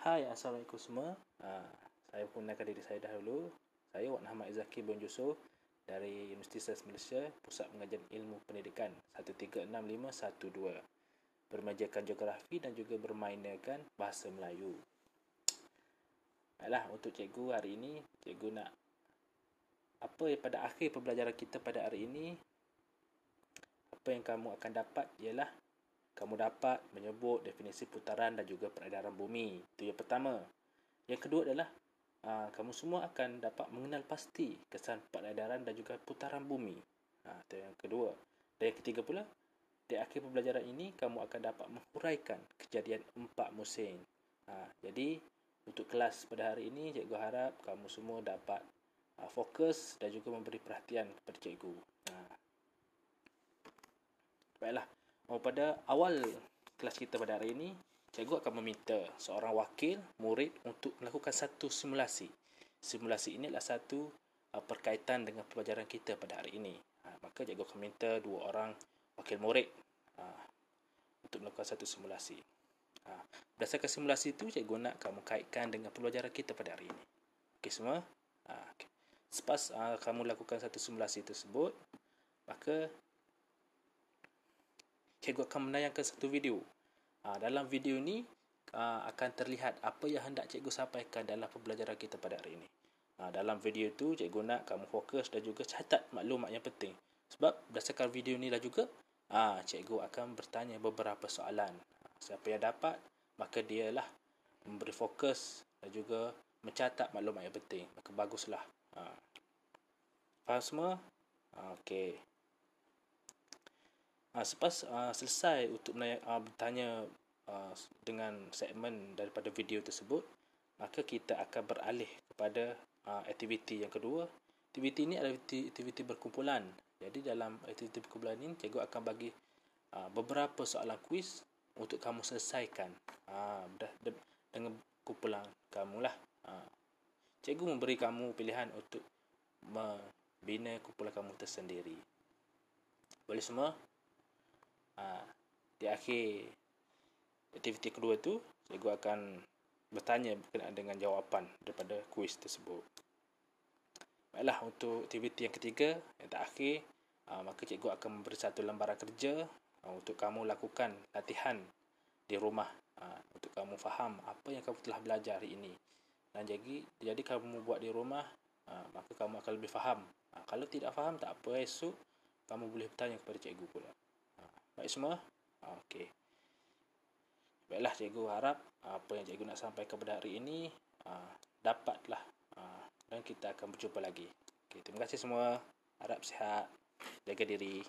Hai, Assalamualaikum semua. Uh, saya perkenalkan diri saya dahulu. Saya Wak Muhammad Izaki Bon Yusof dari Universiti Sains Malaysia, Pusat Pengajian Ilmu Pendidikan 136512. Bermajakan geografi dan juga bermainkan bahasa Melayu. Baiklah, untuk cikgu hari ini, cikgu nak apa yang pada akhir pembelajaran kita pada hari ini, apa yang kamu akan dapat ialah kamu dapat menyebut definisi putaran dan juga peredaran bumi. Itu yang pertama. Yang kedua adalah aa, kamu semua akan dapat mengenal pasti kesan peredaran dan juga putaran bumi. Ha, itu yang kedua. Dan yang ketiga pula, di akhir pembelajaran ini kamu akan dapat menghuraikan kejadian empat musim. Ha, jadi untuk kelas pada hari ini, cikgu harap kamu semua dapat aa, fokus dan juga memberi perhatian kepada cikgu. Ha. Baiklah. Oh, pada awal kelas kita pada hari ini, cikgu akan meminta seorang wakil murid untuk melakukan satu simulasi. Simulasi ini adalah satu uh, perkaitan dengan pelajaran kita pada hari ini. Uh, maka cikgu akan minta dua orang wakil murid uh, untuk melakukan satu simulasi. Uh, berdasarkan simulasi itu, cikgu nak kamu kaitkan dengan pelajaran kita pada hari ini. Okey semua? Uh, okay. Sepas uh, kamu lakukan satu simulasi tersebut, maka cikgu akan menayangkan satu video. Ha, dalam video ini ha, akan terlihat apa yang hendak cikgu sampaikan dalam pembelajaran kita pada hari ini. Ha, dalam video itu cikgu nak kamu fokus dan juga catat maklumat yang penting. Sebab berdasarkan video ini lah juga ha, cikgu akan bertanya beberapa soalan. Siapa yang dapat maka dialah memberi fokus dan juga mencatat maklumat yang penting. Maka baguslah. Ha. Faham semua? Okey. Uh, selepas uh, selesai untuk uh, bertanya uh, dengan segmen daripada video tersebut, maka kita akan beralih kepada uh, aktiviti yang kedua. Aktiviti ini adalah aktiviti berkumpulan. Jadi dalam aktiviti berkumpulan ini, cikgu akan bagi uh, beberapa soalan kuis untuk kamu selesaikan uh, dengan kumpulan kamu lah. Uh, cikgu memberi kamu pilihan untuk membina kumpulan kamu tersendiri. Boleh semua? Ha, di akhir aktiviti kedua tu cikgu akan bertanya berkenaan dengan jawapan daripada kuis tersebut. Baiklah untuk aktiviti yang ketiga yang terakhir ha, maka cikgu akan memberi satu lembaran kerja ha, untuk kamu lakukan latihan di rumah untuk kamu faham apa yang kamu telah belajar hari ini. Dan jadi jadi kamu buat di rumah maka kamu akan lebih faham. kalau tidak faham tak apa esok kamu boleh bertanya kepada cikgu pula. Baik semua? Okey. Baiklah cikgu harap apa yang cikgu nak sampaikan pada hari ini uh, dapatlah uh, dan kita akan berjumpa lagi. Okey, terima kasih semua. Harap sihat. Jaga diri.